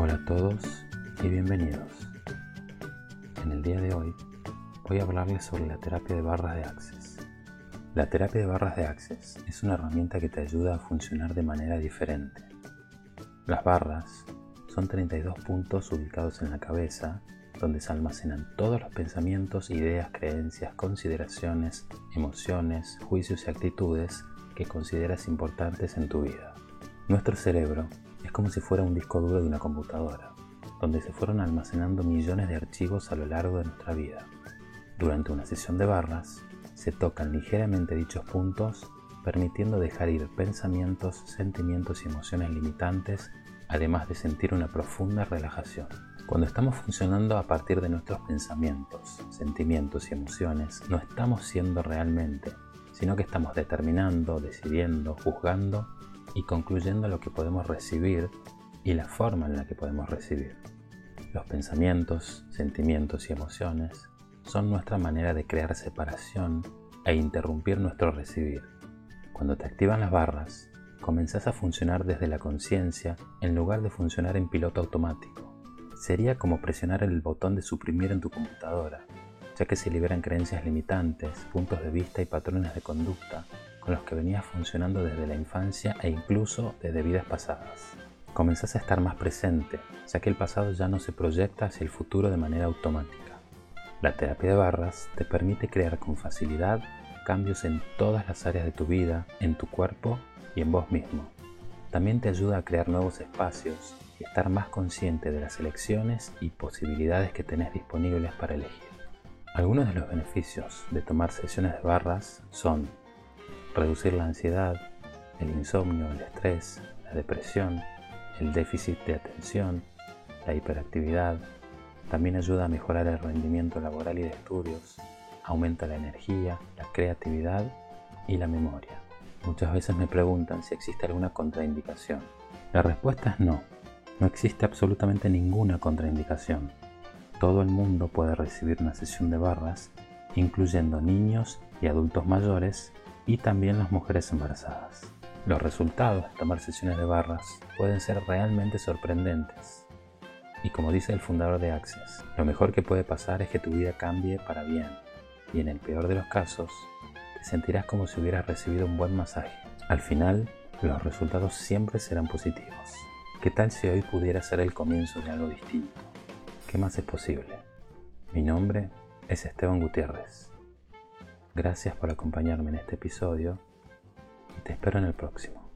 Hola a todos y bienvenidos. En el día de hoy voy a hablarles sobre la terapia de barras de Access. La terapia de barras de Access es una herramienta que te ayuda a funcionar de manera diferente. Las barras son 32 puntos ubicados en la cabeza donde se almacenan todos los pensamientos, ideas, creencias, consideraciones, emociones, juicios y actitudes que consideras importantes en tu vida. Nuestro cerebro es como si fuera un disco duro de una computadora, donde se fueron almacenando millones de archivos a lo largo de nuestra vida. Durante una sesión de barras, se tocan ligeramente dichos puntos, permitiendo dejar ir pensamientos, sentimientos y emociones limitantes, además de sentir una profunda relajación. Cuando estamos funcionando a partir de nuestros pensamientos, sentimientos y emociones, no estamos siendo realmente, sino que estamos determinando, decidiendo, juzgando y concluyendo lo que podemos recibir y la forma en la que podemos recibir. Los pensamientos, sentimientos y emociones son nuestra manera de crear separación e interrumpir nuestro recibir. Cuando te activan las barras, comenzás a funcionar desde la conciencia en lugar de funcionar en piloto automático. Sería como presionar el botón de suprimir en tu computadora, ya que se liberan creencias limitantes, puntos de vista y patrones de conducta con los que venías funcionando desde la infancia e incluso desde vidas pasadas. Comenzás a estar más presente, ya que el pasado ya no se proyecta hacia el futuro de manera automática. La terapia de barras te permite crear con facilidad cambios en todas las áreas de tu vida, en tu cuerpo y en vos mismo. También te ayuda a crear nuevos espacios y estar más consciente de las elecciones y posibilidades que tenés disponibles para elegir. Algunos de los beneficios de tomar sesiones de barras son reducir la ansiedad, el insomnio, el estrés, la depresión, el déficit de atención, la hiperactividad. También ayuda a mejorar el rendimiento laboral y de estudios, aumenta la energía, la creatividad y la memoria. Muchas veces me preguntan si existe alguna contraindicación. La respuesta es no. No existe absolutamente ninguna contraindicación. Todo el mundo puede recibir una sesión de barras, incluyendo niños y adultos mayores y también las mujeres embarazadas. Los resultados de tomar sesiones de barras pueden ser realmente sorprendentes. Y como dice el fundador de Access, lo mejor que puede pasar es que tu vida cambie para bien. Y en el peor de los casos, te sentirás como si hubieras recibido un buen masaje. Al final, los resultados siempre serán positivos. ¿Qué tal si hoy pudiera ser el comienzo de algo distinto? ¿Qué más es posible? Mi nombre es Esteban Gutiérrez. Gracias por acompañarme en este episodio y te espero en el próximo.